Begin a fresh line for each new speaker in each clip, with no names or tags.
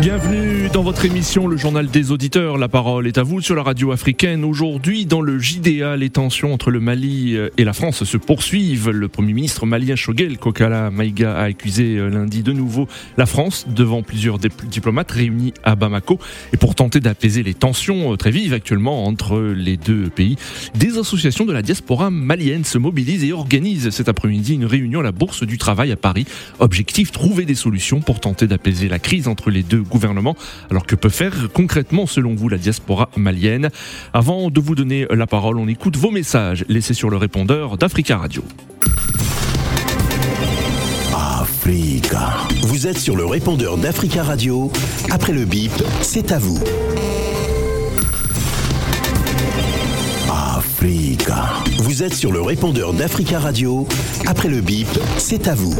Bienvenue dans votre émission Le journal des auditeurs. La parole est à vous sur la radio africaine. Aujourd'hui, dans le JDA, les tensions entre le Mali et la France se poursuivent. Le Premier ministre malien Choguel Kokala Maïga a accusé euh, lundi de nouveau la France devant plusieurs diplomates réunis à Bamako. Et pour tenter d'apaiser les tensions euh, très vives actuellement entre les deux pays, des associations de la diaspora malienne se mobilisent et organisent cet après-midi une réunion à la Bourse du Travail à Paris. Objectif, trouver des solutions pour tenter d'apaiser la crise entre les deux gouvernements. Alors que peut faire concrètement, selon vous, la diaspora malienne? Avant de vous donner la parole, on écoute vos messages laissés sur le répondeur d'Africa Radio.
Africa. Vous êtes sur le répondeur d'Africa Radio. Après le bip, c'est à vous. Africa. Vous êtes sur le répondeur d'Africa Radio. Après le bip, c'est à vous.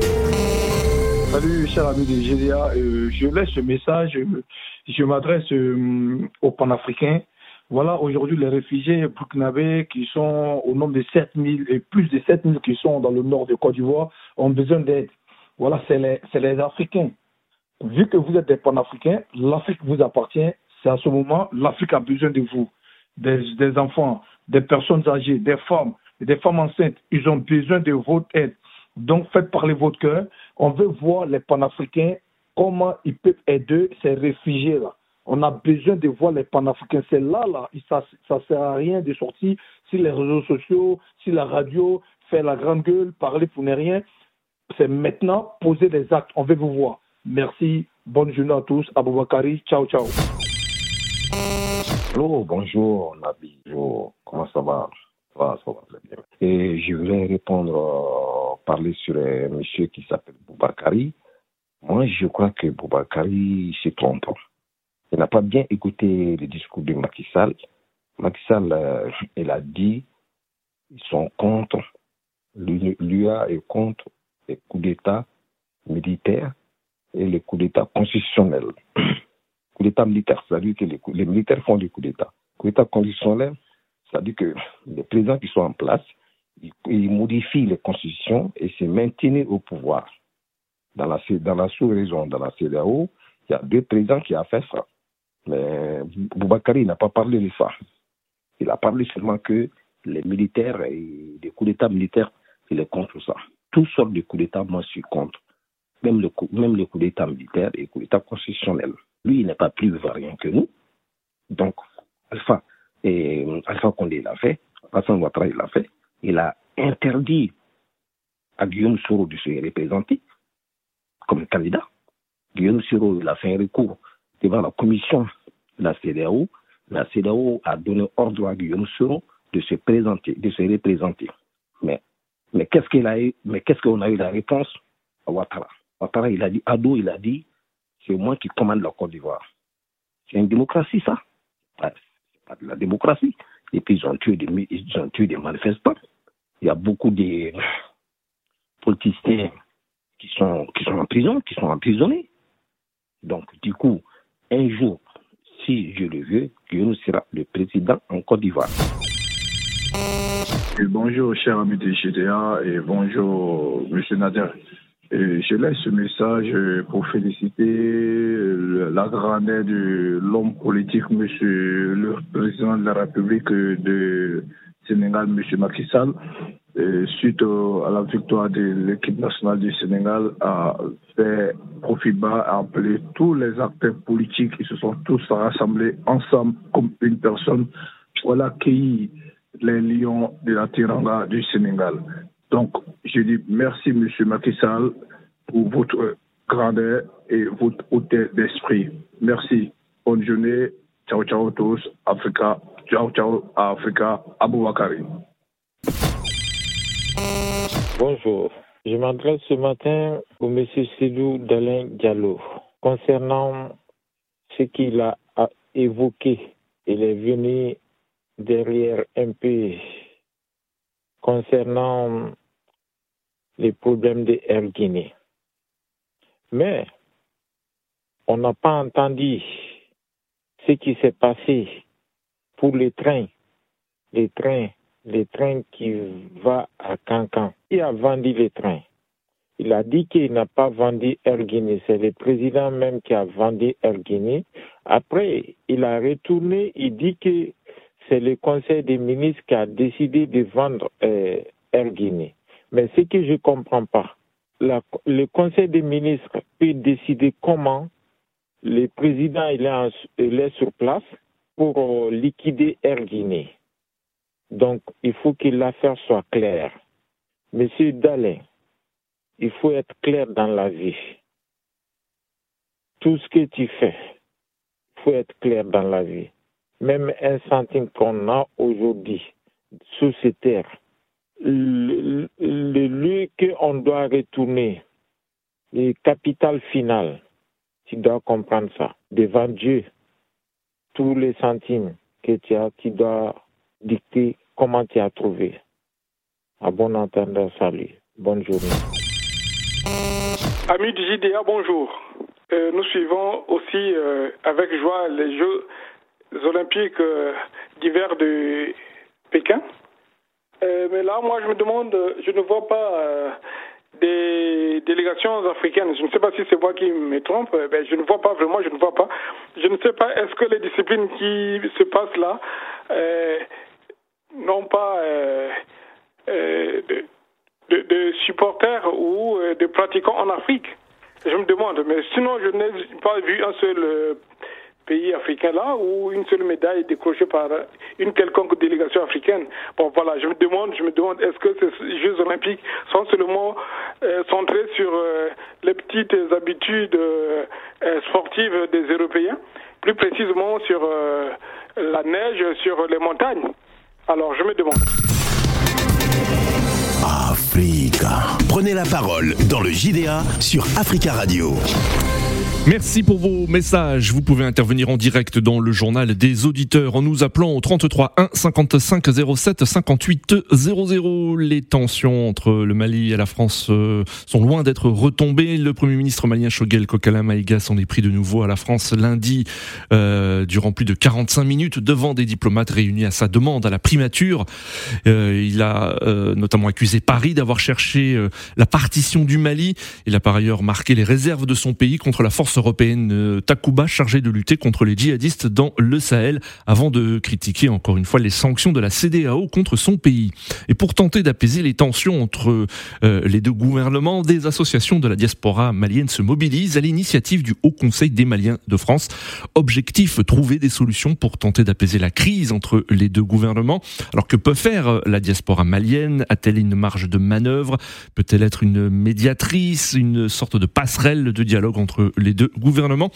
Salut, cher ami de GDA. Euh, je laisse ce message. Je m'adresse euh, aux panafricains. Voilà, aujourd'hui, les réfugiés burkinabés qui sont au nombre de 7000 et plus de 7000 qui sont dans le nord de Côte d'Ivoire ont besoin d'aide. Voilà, c'est les, les Africains. Vu que vous êtes des panafricains, l'Afrique vous appartient. C'est à ce moment, l'Afrique a besoin de vous, des, des enfants, des personnes âgées, des femmes, des femmes enceintes. Ils ont besoin de votre aide. Donc, faites parler votre cœur. On veut voir les panafricains, comment ils peuvent aider ces réfugiés-là. On a besoin de voir les panafricains. C'est là, là, ça ne sert à rien de sortir si les réseaux sociaux, si la radio fait la grande gueule, parler pour ne rien. C'est maintenant poser des actes. On veut vous voir. Merci. Bonne journée à tous. Aboubakari. Ciao, ciao.
Hello, bonjour Nabi. Bonjour. Comment ça va? Et je voulais répondre, euh, parler sur un monsieur qui s'appelle Boubakari. Moi, je crois que Boubakari se trompe. Il n'a pas bien écouté le discours de Macky Sall. Macky Sall, euh, il a dit ils sont contre, l'UA est contre les coups d'État militaires et les coups d'État constitutionnels. coups d'État militaires, c'est-à-dire que les, les, militaires font des coups d'État. Coups d'État constitutionnels, c'est-à-dire que les présidents qui sont en place, ils, modifient les constitutions et se maintiennent au pouvoir. Dans la, sous-région, dans la CDAO, il y a deux présidents qui ont fait ça. Mais Boubacar n'a pas parlé de ça. Il a parlé seulement que les militaires et les coups d'État militaires, il est contre ça. Toutes sortes de coups d'État, moi, je suis contre. Même le coup, d'État militaires et les coups d'État constitutionnels. Lui, il n'est pas plus variant que nous. Donc, Alpha, et Alpha Condé l'a fait, Hassan Ouattara l'a fait. Il a interdit à Guillaume Soro de se représenter comme candidat. Guillaume Soro, a fait un recours devant la commission de la CDAO. La CDAO a donné ordre à Guillaume Soro de se présenter, de se représenter. Mais, qu'est-ce mais qu'est-ce qu'on a eu la réponse à Ouattara? Ouattara, il a dit, Ado, il a dit, c'est moi qui commande la Côte d'Ivoire. C'est une démocratie, ça. De la démocratie. Et puis, ils ont tué des, manifestants. Il y a beaucoup de politiciens qui sont, qui sont en prison, qui sont emprisonnés. Donc, du coup, un jour, si je le veux, Guillaume sera le président en Côte d'Ivoire.
bonjour, cher ami de GDA, et bonjour, monsieur Nader. Je laisse ce message pour féliciter la grandeur de l'homme politique, monsieur le président de la République de Sénégal, monsieur Macky Sall suite à la victoire de l'équipe nationale du Sénégal, a fait profit bas, a tous les acteurs politiques, ils se sont tous rassemblés ensemble comme une personne pour accueillir les lions de la Tiranga du Sénégal. Donc, je dis merci, Monsieur Macky Sall, pour votre grandeur et votre hauteur d'esprit. Merci. Bonne journée. Ciao, ciao tous. Africa. Ciao, ciao à Africa. Abou Bakari.
Bonjour. Je m'adresse ce matin au monsieur Sidou Dalin Diallo concernant ce qu'il a évoqué. Il est venu derrière un peu concernant les problèmes de Air Guinée. Mais on n'a pas entendu ce qui s'est passé pour les trains, les trains les trains qui vont à Cancan. Qui a vendu les trains Il a dit qu'il n'a pas vendu Air Guinée. C'est le président même qui a vendu Air Guinée. Après, il a retourné, il dit que c'est le Conseil des ministres qui a décidé de vendre euh, Air Guinée. Mais ce que je ne comprends pas, le Conseil des ministres peut décider comment le président il est, il est sur place pour euh, liquider Air Guinée. Donc, il faut que l'affaire soit claire. Monsieur Dalin, il faut être clair dans la vie. Tout ce que tu fais, il faut être clair dans la vie. Même un centime qu'on a aujourd'hui sous ces terres, le, lieu qu'on doit retourner, le capital final, tu dois comprendre ça. Devant Dieu, tous les centimes que tu as, tu dois dicter comment tu as trouvé. À bon entendeur, salut. Bonne journée.
Amis du JDA, bonjour. Euh, nous suivons aussi euh, avec joie les Jeux olympiques euh, d'hiver de Pékin. mais là, moi, je me demande, je ne vois pas des délégations africaines. Je ne sais pas si c'est moi qui me trompe. Ben, je ne vois pas vraiment, je ne vois pas. Je ne sais pas, est-ce que les disciplines qui se passent là n'ont pas de, supporters ou de pratiquants en Afrique? Je me demande. Mais sinon, je n'ai pas vu un seul pays africain là où une seule médaille décrochée par une quelconque délégation africaine. Bon voilà, je me demande, je me demande, est-ce que ces Jeux olympiques sont seulement euh, centrés sur euh, les petites habitudes euh, sportives des Européens, plus précisément sur la neige, sur les montagnes. Alors je me demande.
Africa. Prenez la parole dans le JDA sur Africa Radio.
Merci pour vos messages. Vous pouvez intervenir en direct dans le journal des auditeurs en nous appelant au 33 1 55 07 58 00. Les tensions entre le Mali et la France euh, sont loin d'être retombées. Le Premier ministre malien Choguel Kokala Maïga s'en est pris de nouveau à la France lundi euh, durant plus de 45 minutes devant des diplomates réunis à sa demande à la primature. Euh, il a euh, notamment accusé Paris d'avoir cherché euh, la partition du Mali. Il a par ailleurs marqué les réserves de son pays contre la force européenne euh, Takuba chargée de lutter contre les djihadistes dans le Sahel avant de critiquer encore une fois les sanctions de la CDAO contre son pays. Et pour tenter d'apaiser les tensions entre euh, les deux gouvernements, des associations de la diaspora malienne se mobilisent à l'initiative du Haut Conseil des Maliens de France. Objectif, trouver des solutions pour tenter d'apaiser la crise entre les deux gouvernements. Alors que peut faire euh, la diaspora malienne? A-t-elle une marge de manœuvre? Peut-elle être une médiatrice, une sorte de passerelle de dialogue entre les deux gouvernement.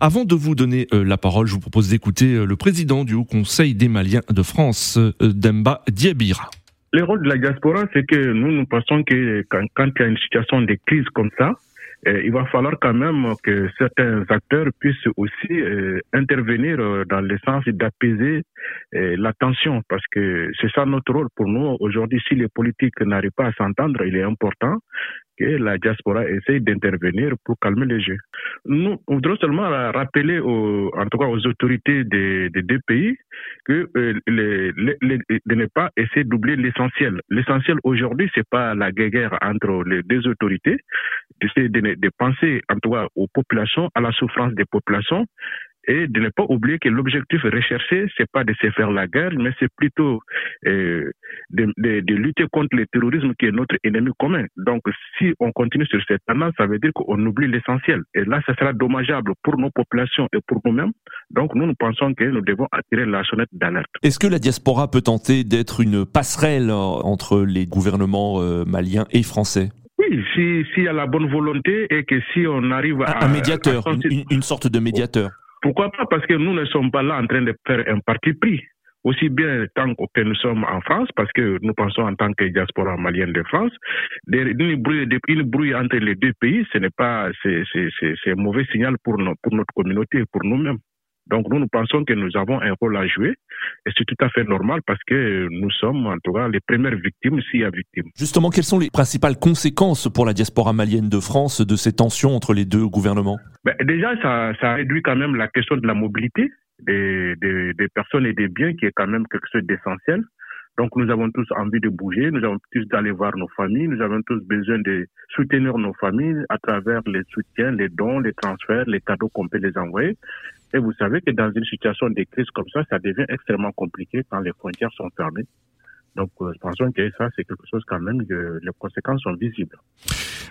Avant de vous donner euh, la parole, je vous propose d'écouter euh, le président du Haut Conseil des Maliens de France, euh, Demba Diabira.
Le rôle de la diaspora, c'est que nous, nous pensons que quand, quand il y a une situation de crise comme ça, il va falloir quand même que certains acteurs puissent aussi intervenir dans le sens d'apaiser la tension, parce que c'est ça notre rôle pour nous. Aujourd'hui, si les politiques n'arrivent pas à s'entendre, il est important que la diaspora essaye d'intervenir pour calmer les jeux. Nous voudrons seulement rappeler aux, en tout cas aux autorités des, deux pays euh, de ne pas essayer d'oublier l'essentiel. L'essentiel aujourd'hui, c'est pas la guerre entre les deux autorités, d'essayer de, de penser en tout cas aux populations, à la souffrance des populations et de ne pas oublier que l'objectif recherché, c'est pas de se faire la guerre, mais c'est plutôt euh, de, de, de, lutter contre le terrorisme qui est notre ennemi commun. Donc, si on continue sur cette tendance, ça veut dire qu'on oublie l'essentiel. Et là, ça sera dommageable pour nos populations et pour nous-mêmes. Donc, nous, nous pensons que nous devons attirer la sonnette d'alerte.
Est-ce que la diaspora peut tenter d'être une passerelle euh, entre les gouvernements euh, maliens et français?
Oui, s'il y a la bonne volonté et que si on arrive à...
Un médiateur, une, une sorte de médiateur.
Pourquoi pas? Parce que nous ne sommes pas là en train de faire un parti pris. Aussi bien tant que nous sommes en France, parce que nous pensons en tant que diaspora malienne de France, une brouille, entre les deux pays, ce n'est pas, c'est un mauvais signal pour, notre communauté, pour nous-mêmes. Donc nous, nous pensons que nous avons un rôle à jouer et c'est tout à fait normal parce que nous sommes en tout cas les premières victimes s'il y a victimes.
Justement, quelles sont les principales conséquences pour la diaspora malienne de France de ces tensions entre les deux gouvernements?
Ben, Déjà, ça, ça réduit quand même la question de la mobilité des, des, des, personnes et des biens qui est quand même quelque chose d'essentiel. Donc nous avons tous envie de bouger, nous avons tous d'aller voir nos familles, nous avons tous besoin de soutenir nos familles à travers les soutiens, les dons, les transferts, les cadeaux qu'on peut les envoyer. Et vous savez que dans une situation de crise comme ça, ça devient extrêmement compliqué quand les frontières sont fermées. Donc, euh, pensons que ça, c'est quelque chose quand même, que les conséquences sont visibles.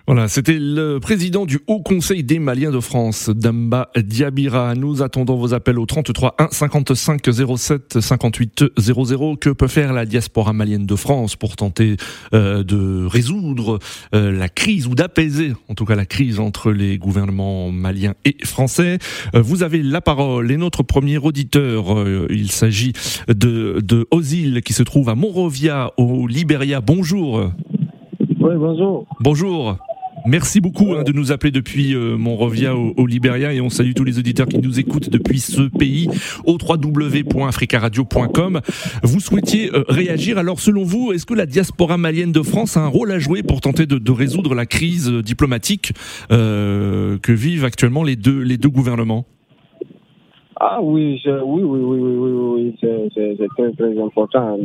Voilà, c'était le président du Haut Conseil des Maliens de France, Damba Diabira. Nous attendons vos appels au 33 1 55 07 58 00. Que peut faire la diaspora malienne de France pour tenter euh, de résoudre euh, la crise ou d'apaiser, en tout cas la crise entre les gouvernements maliens et français? Euh, Vous avez la parole et notre premier auditeur, euh, il s'agit de, de Ozil qui se trouve à Monrovia au Libéria. Bonjour.
Oui, bonjour.
Bonjour. Merci beaucoup hein, de nous appeler depuis euh, Monrovia au, au Libéria et on salue tous les auditeurs qui nous écoutent depuis ce pays au www.africaradio.com. Vous souhaitiez euh, réagir. Alors selon vous, est-ce que la diaspora malienne de France a un rôle à jouer pour tenter de, de résoudre la crise euh, diplomatique euh, que vivent actuellement les deux, les deux gouvernements?
Ah oui, je, oui, oui, oui, oui, oui, oui, c'est, très, très important.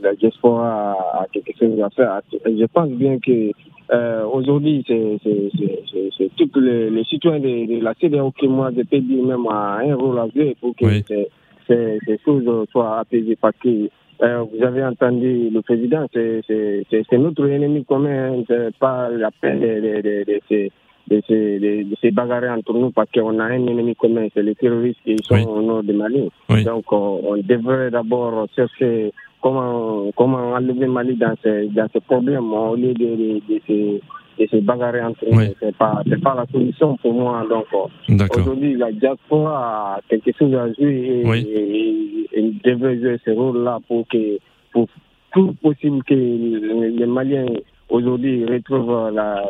La diaspora a quelque chose à faire. Je pense bien que euh, aujourd'hui, c'est, tous les, les citoyens de, de la CDAO qui, moi, peux dire même, a un rôle à jouer pour que
Oui.
ces, ces, ces choses soient apaisées. Parce que euh, vous avez entendu le président, c'est, notre ennemi commun. hein. C'est pas la peine de, de, de, de, de, se, de, de se bagarrer entre nous parce qu'on a un ennemi commun, c'est les terroristes qui sont
Oui.
au nord de Mali.
Oui.
Donc, on devrait d'abord chercher comment, comment enlever Mali dans ces, dans ces problèmes au lieu de, de, se, de se bagarrer entre nous.
Oui.
C'est pas, c'est pas la solution pour moi. Donc, aujourd'hui, la diaspora a quelque chose à jouer et,
Oui.
et- et elle devrait jouer ce rôle-là pour que, pour tout possible que les les Maliens aujourd'hui retrouvent la,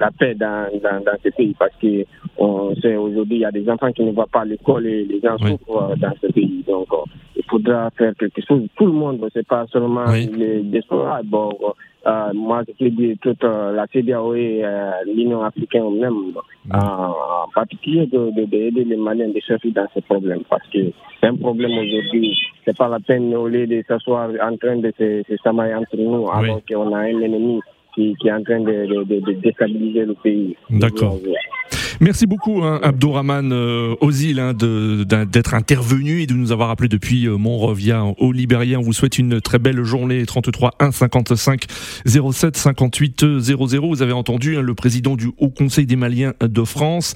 la paix dans, dans, dans ce pays parce que on sait aujourd'hui il y a des enfants qui ne vont pas à l'école et les gens
Oui.
souffrent euh, dans ce pays. Donc euh, il faudra faire quelque chose. Tout le monde, c'est pas seulement
Oui.
les diasporas. Bon, euh, moi je dire toute euh, la CDAO et euh, l'Union africaine même,
Mm.
en, particulier de, de, de aider les Maliens de sortir dans ce problème parce que c'est un problème aujourd'hui. C'est pas la peine au lieu de s'asseoir en train de se, se entre nous alors qu'on a un ennemi qui, qui est en train de, de, de, de déstabiliser le pays.
D'accord. Merci beaucoup, hein, Abdourahman euh, Ozil, hein, d'être intervenu et de nous avoir appelé depuis euh, Monrovia au Libéria. On vous souhaite une très belle journée. 33 1 55 07 58 00. Vous avez entendu hein, le président du Haut Conseil des Maliens de France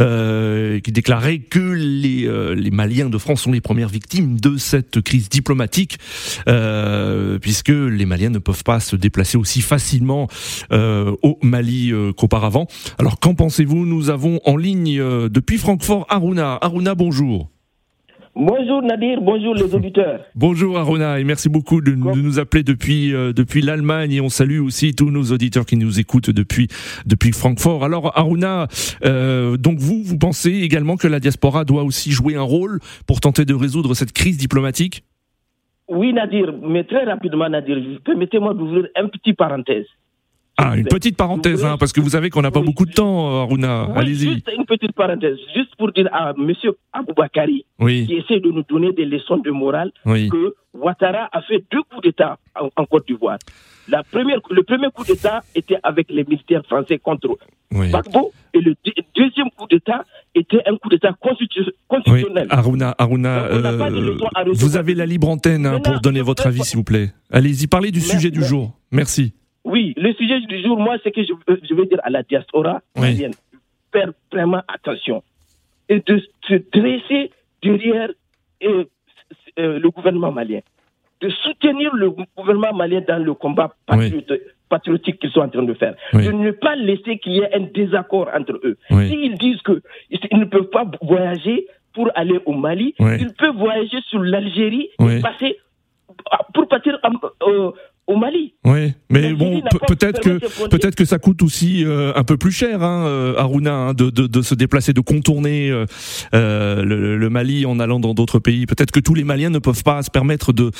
euh, qui déclarait que les, euh, les Maliens de France sont les premières victimes de cette crise diplomatique euh, puisque les Maliens ne peuvent pas se déplacer aussi facilement au Mali qu'auparavant. Alors qu'en pensez-vous? Nous avons en ligne euh, depuis Francfort Aruna. Aruna, bonjour.
Bonjour Nadir, bonjour les auditeurs.
Bonjour Aruna et merci beaucoup de, de nous appeler depuis euh, depuis l'Allemagne et on salue aussi tous nos auditeurs qui nous écoutent depuis depuis Francfort. Alors Aruna, euh, donc vous vous pensez également que la diaspora doit aussi jouer un rôle pour tenter de résoudre cette crise diplomatique?
Oui Nadir, mais très rapidement Nadir, permettez-moi d'ouvrir un petit parenthèse.
Ah, une petite parenthèse, hein, parce que vous savez qu'on n'a pas beaucoup de temps, Aruna.
Oui,
Allez-y.
juste une petite parenthèse, juste pour dire à M. Aboubakari,
Oui.
qui essaie de nous donner des leçons de morale, que Ouattara a fait deux coups d'État en, en Côte d'Ivoire. La première, le premier coup d'État était avec les militaires français contre
Oui.
Gbagbo, et le deux- deuxième coup d'État était un coup d'État constitutionnel.
Aruna, Aruna, euh, vous avez la libre antenne hein, pour donner votre avis, s'il vous plaît. Allez-y, parlez du
Merci,
sujet du jour. Merci.
Oui, le sujet du jour, moi, c'est que je, je veux dire à la diaspora
Oui.
malienne, faire vraiment attention et de se dresser derrière euh, euh, le gouvernement malien, de soutenir le gouvernement malien dans le combat patriote- patriotique qu'ils sont en train de faire,
Oui.
de ne pas laisser qu'il y ait un désaccord entre eux. S'ils disent qu'ils ne peuvent pas voyager pour aller au Mali, ils peuvent voyager sur l'Algérie et passer pour partir en- euh, au Mali.
Oui, mais bon, peut-être que peut-être que ça coûte aussi euh, un peu plus cher, hein, euh, Aruna, hein, de, de, de se déplacer, de contourner euh, le, le Mali en allant dans d'autres pays. Peut-être que tous les Maliens ne peuvent pas se permettre de,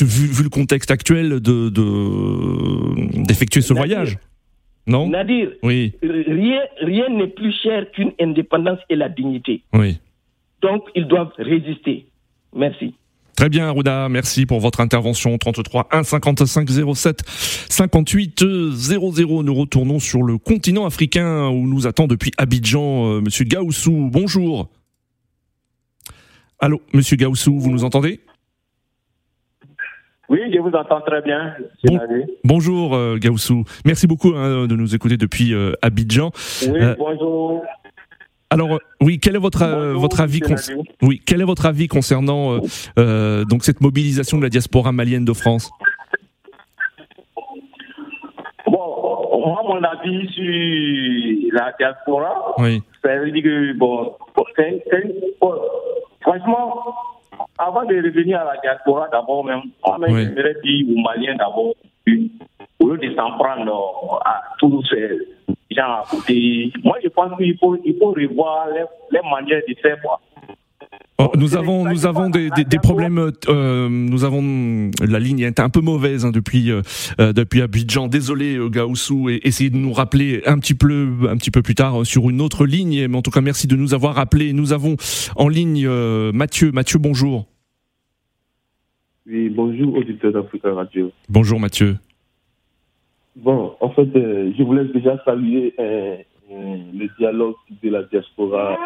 vu, vu le contexte actuel, de de- d'effectuer ce
Nadir.
voyage. Non?
Nadir,
Oui,
rien rien n'est plus cher qu'une indépendance et la dignité.
oui.
Donc, ils doivent résister. Merci.
Très bien, Aruna, merci pour votre intervention. 33 1 55 07 58 00. Nous retournons sur le continent africain où nous attend depuis Abidjan euh, Monsieur Gaussou. Bonjour. Allô, Monsieur Gaussou, vous nous entendez?
Oui, je vous entends très bien.
Bon- bonjour euh, Gaussou. Merci beaucoup hein, de nous écouter depuis euh, Abidjan.
Oui,
Euh,
bonjour.
Alors euh, oui, quel est votre
Bonjour,
votre avis. Oui, quel est votre avis concernant euh, euh, donc cette mobilisation de la diaspora malienne de France?
Bon, moi, mon avis sur la diaspora,
Oui.
ça veut dire que, bon, bon, c'est- c'est- bon, franchement, avant de revenir à la diaspora, d'abord, même, même,
Oui.
dire aux Maliens d'abord, au lieu de s'en prendre à tous ces moi, je pense qu'il faut, il faut revoir les, les manières de faire, quoi.
Oh, nous avons nous avons des, des, des problèmes. euh, nous avons la ligne est un peu mauvaise hein, depuis euh, euh, depuis Abidjan. Désolé Gaussou et essayez de nous rappeler un petit peu un petit peu plus tard euh, sur une autre ligne. Mais en tout cas merci de nous avoir rappelé. Nous avons en ligne euh, Mathieu. Mathieu bonjour.
Oui, bonjour auditeurs d'Africa Radio.
Bonjour Mathieu.
Bon, en fait, euh, je voulais déjà saluer euh, euh, le dialogue de la diaspora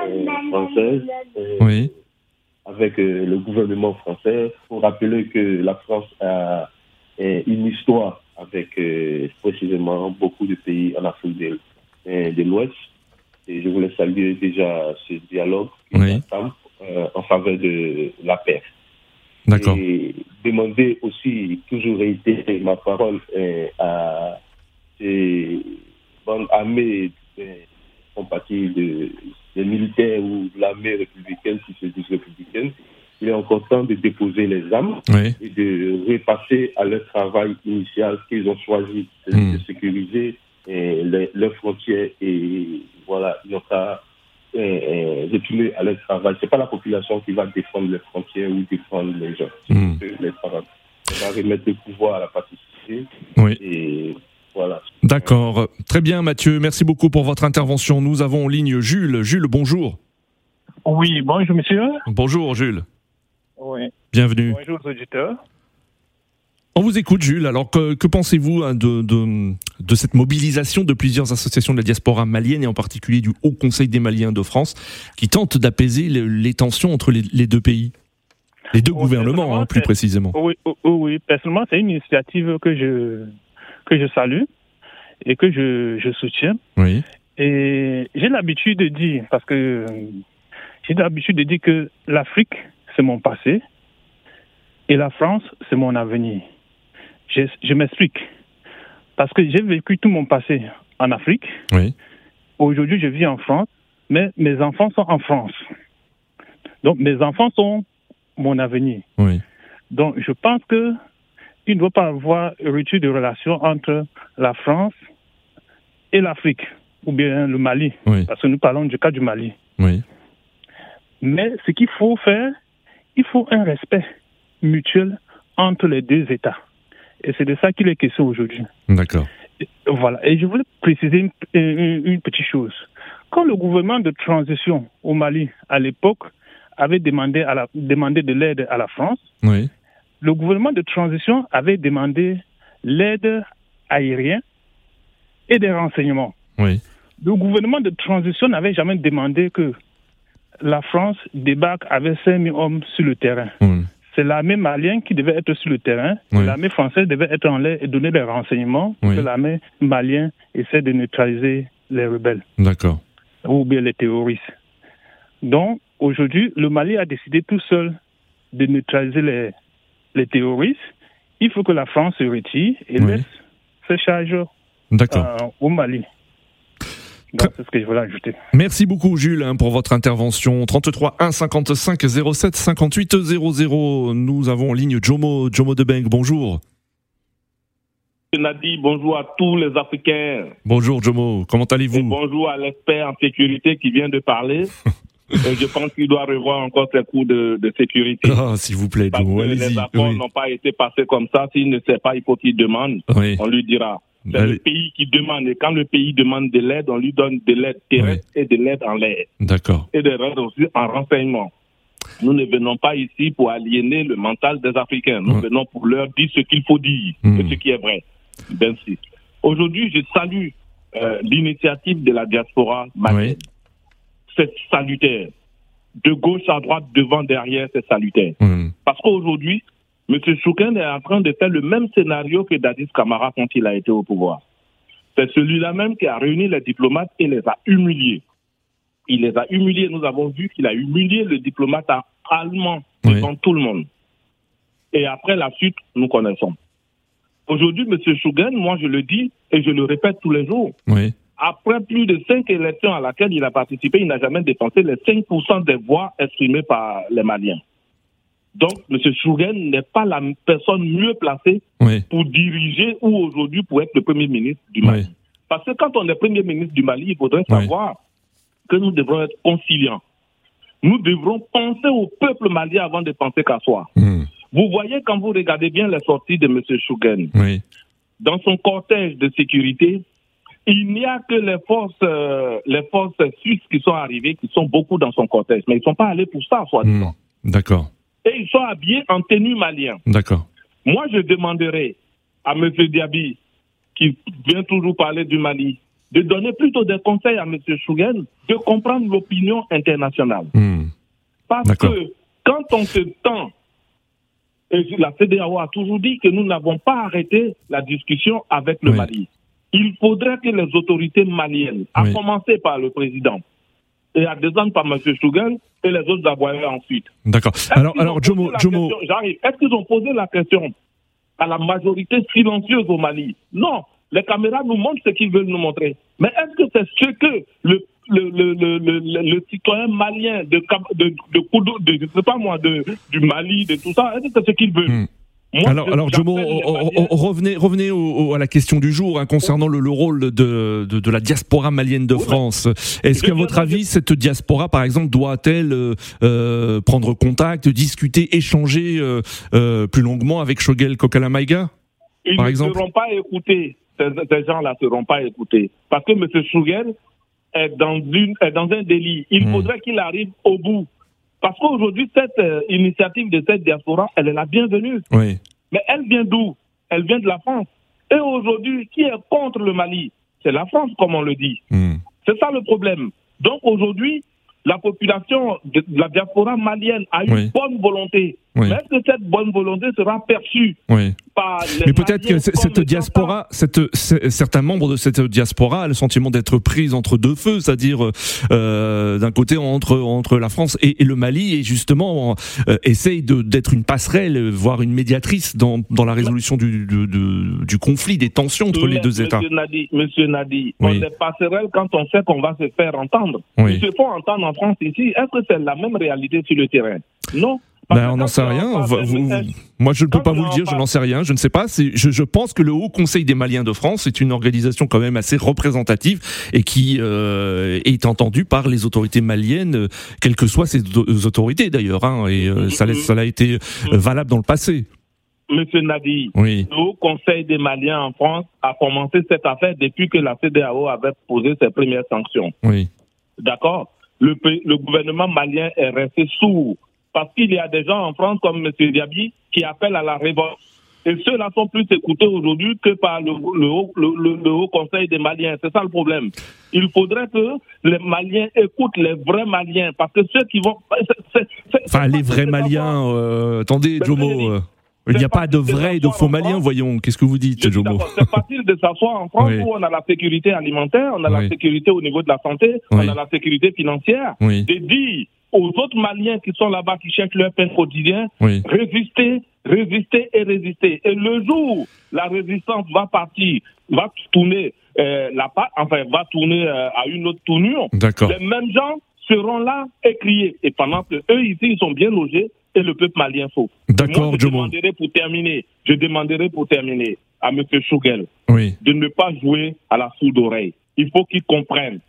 française
Oui.
avec le gouvernement français pour rappeler que la France a une histoire avec précisément beaucoup de pays en Afrique de, de l'Ouest. Et je voulais saluer déjà ce dialogue qui
Oui.
s'entame, en faveur de la paix.
D'accord.
Et demander aussi, toujours réitérer ma parole euh, à ces bandes armées euh, compatibles de, des militaires ou de l'armée républicaine qui se disent républicaine. Il est encore temps de déposer les armes
Oui.
et de repasser à leur travail initial qu'ils ont choisi,
Hmm.
de sécuriser les- leurs frontières et voilà, ils n'ont qu'à euh, à leur travail. C'est pas la population qui va défendre les frontières ou défendre les gens. Eux, les travailleurs. On va remettre le pouvoir à la participation
Oui.
et voilà.
D'accord. Très bien Mathieu. Merci beaucoup pour votre intervention. Nous avons en ligne Jules. Jules bonjour.
Oui, bonjour monsieur.
Bonjour Jules.
Oui.
Bienvenue.
Bonjour auditeurs.
On vous écoute, Jules. Alors, que, que pensez-vous hein, de, de, de cette mobilisation de plusieurs associations de la diaspora malienne et en particulier du Haut Conseil des Maliens de France qui tente d'apaiser le- les tensions entre les, les deux pays? Les deux gouvernements, hein, plus précisément.
Oui, oui, oui, personnellement, c'est une initiative que je, que je salue et que je, je soutiens.
Oui.
Et j'ai l'habitude de dire, parce que j'ai l'habitude de dire que l'Afrique, c'est mon passé et la France, c'est mon avenir. Je, je m'explique. Parce que j'ai vécu tout mon passé en Afrique.
Oui.
Aujourd'hui, je vis en France, mais mes enfants sont en France. Donc, mes enfants sont mon avenir.
Oui.
Donc, je pense que il ne doit pas avoir rupture de relation entre la France et l'Afrique, ou bien le Mali,
Oui.
parce que nous parlons du cas du Mali.
Oui.
Mais ce qu'il faut faire, il faut un respect mutuel entre les deux États. Et c'est de ça qu'il est question aujourd'hui.
D'accord.
Voilà. Et je voulais préciser une, une- une petite chose. Quand le gouvernement de transition au Mali, à l'époque, avait demandé, à la, demandé de l'aide à la France,
Oui.
le gouvernement de transition avait demandé l'aide aérienne et des renseignements.
Oui.
Le gouvernement de transition n'avait jamais demandé que la France débarque avec 5 000 hommes sur le terrain.
Oui.
C'est l'armée malienne qui devait être sur le terrain.
Oui.
L'armée française devait être en l'air et donner des renseignements pour
Oui.
que l'armée malienne essaie de neutraliser les rebelles
D'accord.
ou bien les terroristes. Donc, aujourd'hui, le Mali a décidé tout seul de neutraliser les, les terroristes. Il faut que la France se retire et
Oui.
laisse ses charges euh, au Mali. Donc, c'est ce que je voulais ajouter.
Merci beaucoup Jules hein, pour votre intervention. 33 1 55 07 58 00. Nous avons en ligne Jomo, Jomo Debeng. Bonjour.
Nadi, bonjour à tous les Africains.
Bonjour Jomo. Comment allez-vous?
Bonjour à l'expert en sécurité qui vient de parler. Et je pense qu'il doit revoir encore ses cours de, de sécurité.
Ah, s'il vous plaît,
Parce
Jomo,
que les accords
Oui.
n'ont pas été passés comme ça. S'il ne sait pas, il faut qu'il demande.
Oui.
On lui dira. C'est
Allez.
le pays qui demande. Et quand le pays demande de l'aide, on lui donne de l'aide terrestre et de l'aide en l'air.
D'accord.
Et de l'aide aussi en renseignement. Nous ne venons pas ici pour aliéner le mental des Africains. Nous venons pour leur dire ce qu'il faut dire
Mm.
et ce qui est vrai. Merci. Aujourd'hui, je salue euh, l'initiative de la diaspora malienne. C'est salutaire. De gauche à droite, devant, derrière, c'est salutaire.
Mm.
Parce qu'aujourd'hui, M. Chouken est en train de faire le même scénario que Dadis Camara quand il a été au pouvoir. C'est celui-là même qui a réuni les diplomates et les a humiliés. Il les a humiliés. Nous avons vu qu'il a humilié le diplomate allemand devant tout le monde. Et après la suite, nous connaissons. Aujourd'hui, M. Chougen, moi je le dis et je le répète tous les jours,
Oui.
après plus de cinq élections à laquelle il a participé, il n'a jamais dépensé les 5% des voix exprimées par les Maliens. Donc, M. Chougen n'est pas la personne mieux placée
Oui.
pour diriger ou aujourd'hui pour être le Premier ministre du Mali. Parce que quand on est Premier ministre du Mali, il faudrait savoir que nous devrons être conciliants. Nous devrons penser au peuple malien avant de penser qu'à soi. Vous voyez quand vous regardez bien les sorties de M. Chougen, dans son cortège de sécurité, il n'y a que les forces, euh, les forces suisses qui sont arrivées, qui sont beaucoup dans son cortège. Mais ils ne sont pas allés pour ça, soi-disant.
D'accord.
Et ils sont habillés en tenue malien.
D'accord.
Moi, je demanderai à M. Diaby, qui vient toujours parler du Mali, de donner plutôt des conseils à M. Chougen de comprendre l'opinion internationale. Parce que quand on se tend, et la CDAO a toujours dit que nous n'avons pas arrêté la discussion avec le Mali. Il faudrait que les autorités maliennes, à
Oui.
commencer par le président, et à descendre par M. Chougen, et les autres aboyeurs ensuite.
D'accord. Alors, alors, Jomo, Jomo,
J'arrive. Est-ce qu'ils ont posé la question à la majorité silencieuse au Mali? Non. Les caméras nous montrent ce qu'ils veulent nous montrer. Mais est-ce que c'est ce que le, le, le, citoyen malien de, de, de, de- je sais pas moi, de, du Mali, de tout ça, est-ce que c'est ce qu'ils veulent? Moi,
alors,
je-
alors Jomo,
j'appelle les
o- o- o- revenez, revenez au- au- à la question du jour hein, concernant le, le rôle de, de, de la diaspora malienne de France. Est-ce qu'à votre avis, cette diaspora, par exemple, doit-elle euh, euh, prendre contact, discuter, échanger euh, euh, plus longuement avec Shogel Kokalamaïga
Ils
par
ne
exemple
seront pas écoutés. Ces, ces gens-là ne seront pas écoutés. Parce que M. Chougel est dans, une, est dans un délit. Il
Hmm.
faudrait qu'il arrive au bout. Parce qu'aujourd'hui, cette euh, initiative de cette diaspora, elle est la bienvenue.
Oui.
Mais elle vient d'où? Elle vient de la France. Et aujourd'hui, qui est contre le Mali? C'est la France, comme on le dit. C'est ça le problème. Donc aujourd'hui, la population de de la diaspora malienne a une
Oui.
bonne volonté.
Oui.
Est-ce que cette bonne volonté sera perçue
Oui.
par les
Mais peut-être que cette diaspora, cette, certains membres de cette diaspora a le sentiment d'être pris entre deux feux, c'est-à-dire euh, d'un côté entre entre la France et, et le Mali, et justement euh, essaye d'être une passerelle, voire une médiatrice dans, dans la résolution du, du, du- du conflit, des tensions entre les deux États.
Monsieur Nadi, Monsieur Nadi, on est passerelle quand on sait qu'on va se faire entendre.
Oui.
Ils se font entendre en France ici. Est-ce que c'est la même réalité sur le terrain? Non.
Ben, on n'en sait rien. vous- moi, je ne peux pas vous le dire. Je n'en sais rien. Je ne sais pas. Je, je pense que le Haut Conseil des Maliens de France est une organisation quand même assez représentative et qui euh, est entendue par les autorités maliennes, euh, quelles que soient ces auto- autorités d'ailleurs. hein, et euh, ça, ça a été euh, valable dans le passé.
Monsieur Nadi,
Oui.
le Haut Conseil des Maliens en France a commencé cette affaire depuis que la CDAO avait posé ses premières sanctions.
Oui.
D'accord? Le gouvernement malien est resté sourd parce qu'il y a des gens en France comme M. Diaby qui appellent à la révolte. Et ceux-là sont plus écoutés aujourd'hui que par le, le haut, le- le- le Haut Conseil des Maliens. C'est ça le problème. Il faudrait que les Maliens écoutent les vrais Maliens parce que ceux qui vont...
Enfin, les vrais Maliens. euh, attendez, Jomo. euh, il n'y a pas de vrais et de faux Maliens, voyons. Qu'est-ce que vous dites, Jomo
C'est facile de s'asseoir en France
Oui.
où on a la sécurité alimentaire, on a la sécurité au niveau de la santé,
Oui.
on a la sécurité financière.
Oui.
De dire aux autres Maliens qui sont là-bas, qui cherchent leur pain quotidien,
Oui.
résister, résister et résister. Et le jour où la résistance va partir, va tourner euh, la enfin va tourner euh, à une autre tournure, les mêmes gens seront là et crier. Et pendant que eux ici, ils sont bien logés et le peuple malien sauf.
D'accord,
je
Jomo.
demanderai pour terminer, je demanderai pour terminer à M. Chougel
Oui.
de ne pas jouer à la sourde oreille. Il faut qu'il comprenne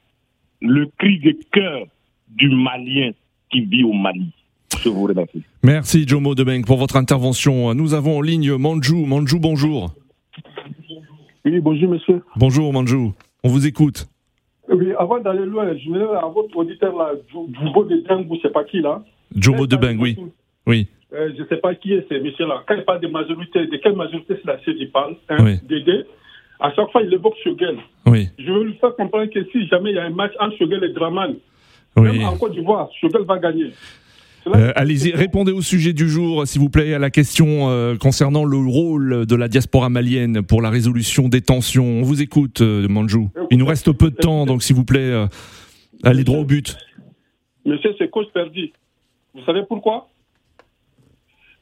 le cri de cœur du Malien qui vit au Mali. Je vous remercie.
Merci, Jomo Debeng, pour votre intervention. Nous avons en ligne Manjou. Manjou, bonjour.
Oui, bonjour monsieur.
Bonjour, Manjou. On vous écoute.
Oui, avant d'aller loin, je voulais à votre auditeur là, Djoubo de Djangou, c'est pas qui là?
Jomo Debeng, oui. Oui.
Euh, je ne sais pas qui est ces messieurs-là. Quand il parle de majorité, de quelle majorité c'est la il parle? Hein,
Oui.
Dédé. À chaque fois, il évoque Shogel.
Oui.
Je veux lui faire comprendre que si jamais il y a un match entre Shogel et Draman,
Oui.
même en Côte d'Ivoire, va gagner.
Euh, Allez-y, répondez au sujet du jour, s'il vous plaît, à la question euh, concernant le rôle de la diaspora malienne pour la résolution des tensions. On vous écoute, euh, Manjou. Il nous reste peu de temps, donc s'il vous plaît, allez droit au but.
Monsieur, c'est cause perdue. Vous savez pourquoi?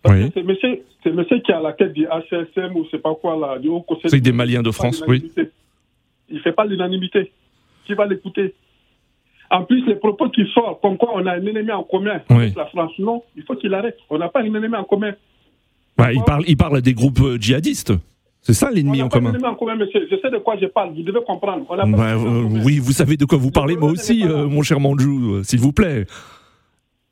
Parce
Oui.
que c'est monsieur, c'est monsieur qui à la tête du HSM ou c'est pas quoi là, du Haut Conseil.
C'est des Maliens de France, oui.
Il fait pas l'unanimité. Qui va l'écouter? En plus, les propos qui sortent, comme quoi on a un ennemi en commun
Oui.
avec la France, non, il faut qu'il arrête. On n'a pas un ennemi en commun.
Bah, il, parle, il parle des groupes euh, djihadistes. C'est ça l'ennemi en commun.
en commun, monsieur. Je sais de quoi je parle. Vous devez comprendre. On
Bah, euh, oui, vous savez de quoi vous parlez, moi aussi, euh, mon cher Manjou, s'il vous plaît.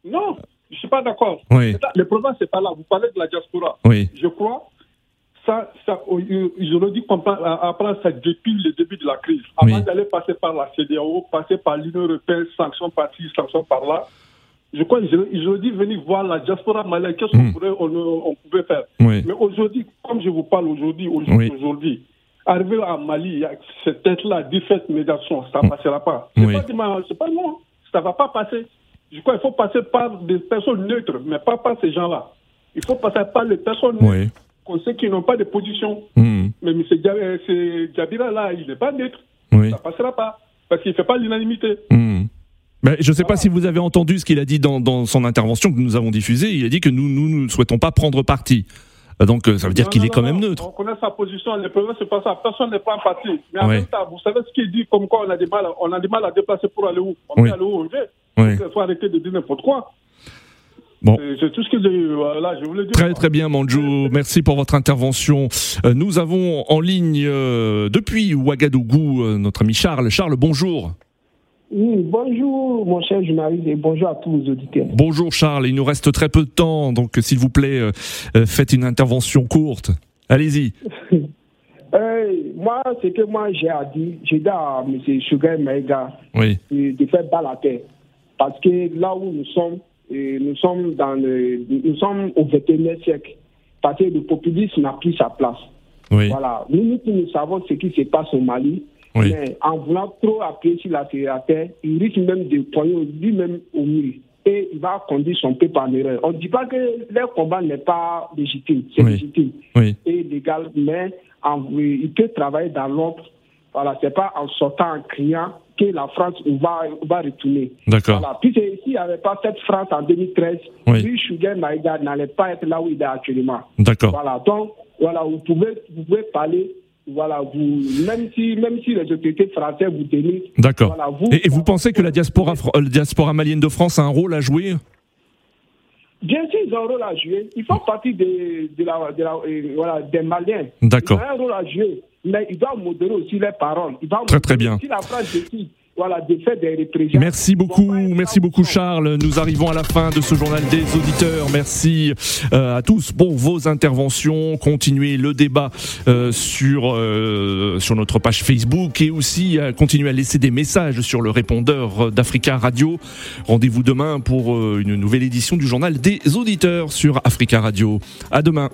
Non, je ne suis pas d'accord.
Oui.
Le problème, c'est pas là. Vous parlez de la diaspora.
Oui.
Je crois, ça, ça, ils ils auraient dû apprendre ça depuis le début de la crise. Avant
Oui.
d'aller passer par la CDAO, passer par l'Union européenne, sanctions par-ci, sanctions par-là. Je crois qu'ils auraient- dû venir voir la diaspora malienne, qu'est-ce qu'on pourrait- on, on pouvait faire.
Oui.
Mais aujourd'hui, comme je vous parle aujourd'hui, aujourd'hui,
Oui.
aujourd'hui, arriver à Mali, il y a cette tête-là, cette médiation, ça ne passera pas. C'est pas, pas non, ça va pas passer. Je crois qu'il faut passer par des personnes neutres, mais pas par ces gens-là. Il faut passer par les personnes neutres. Qu'on sait qu'ils n'ont pas de position.
Hmm.
Mais M. Jabira, là, il n'est pas neutre.
Oui.
Ça passera pas. Parce qu'il ne fait pas l'unanimité.
Hmm. Ben, je ne sais pas si vous avez entendu ce qu'il a dit dans, dans son intervention que nous avons diffusée. Il a dit que nous nous ne souhaitons pas prendre parti. Euh, Donc euh, ça veut dire qu'il est quand
non,
même neutre.
On connaît sa position. Le problème, c'est pas ça. Personne ne prend parti. Mais en
Oui.
même temps, vous savez ce qu'il dit, comme quoi on a, du mal, à- on a du mal à déplacer pour aller où? On
Oui.
aller où on veut.
Oui.
Il faut arrêter de dire n'importe quoi.
Bon.
C'est tout ce que je, voilà, je voulais dire.
Très très bien Manjo, merci pour votre intervention. Euh, Nous avons en ligne euh, depuis Ouagadougou euh, notre ami Charles. Charles, bonjour.
Oui, bonjour mon cher journaliste et bonjour à tous vos auditeurs.
Bonjour Charles, il nous reste très peu de temps, donc s'il vous plaît, euh, faites une intervention courte. Allez-y.
Euh, moi, ce que moi j'ai à dire, j'ai dit à M. Sugar Maïga
Oui.
de, de faire bas la terre. Parce que là où nous sommes, nous sommes dans le, nous sommes au 21e siècle. Parce que le populisme n'a plus sa place.
Oui.
Voilà. Nous, nous, nous savons ce qui se passe au Mali.
Oui.
Mais en voulant trop appuyer sur la la terre, il risque même de poigner lui-même au mur. Et il va conduire son peuple en erreur. On ne dit pas que leur combat n'est pas légitime. C'est
Oui.
légitime et légal, mais en- il peut travailler dans l'ordre. Voilà, c'est pas en sortant en criant que la France va, va retourner.
D'accord.
Voilà. Puis c'est- s'il n'y avait pas cette France en 2013,
Oui.
Sugar Maïga n'allait pas être là où il est actuellement.
D'accord.
Voilà, donc, voilà, vous pouvez, vous pouvez parler, voilà, vous, même si, même si les autorités françaises vous dénigrent.
D'accord.
Voilà,
Et, et vous pensez que la diaspora, euh, la diaspora malienne de France a un rôle à jouer?
Bien sûr, ils ont un rôle à jouer. Ils font partie de, de la, de la- euh, voilà, des Maliens.
D'accord.
Ils ont un rôle à jouer. Mais ils doivent modérer aussi leurs paroles. Ils doivent
Très, très bien.
Si la France décide voilà, de faire des répressions.
Merci beaucoup, merci beaucoup Charles. Nous arrivons à la fin de ce journal des auditeurs. Merci euh, à tous pour vos interventions. Continuez le débat euh, sur euh, sur notre page Facebook et aussi continuez à laisser des messages sur le répondeur d'Africa Radio. Rendez-vous demain pour une nouvelle édition du journal des auditeurs sur Africa Radio. À demain.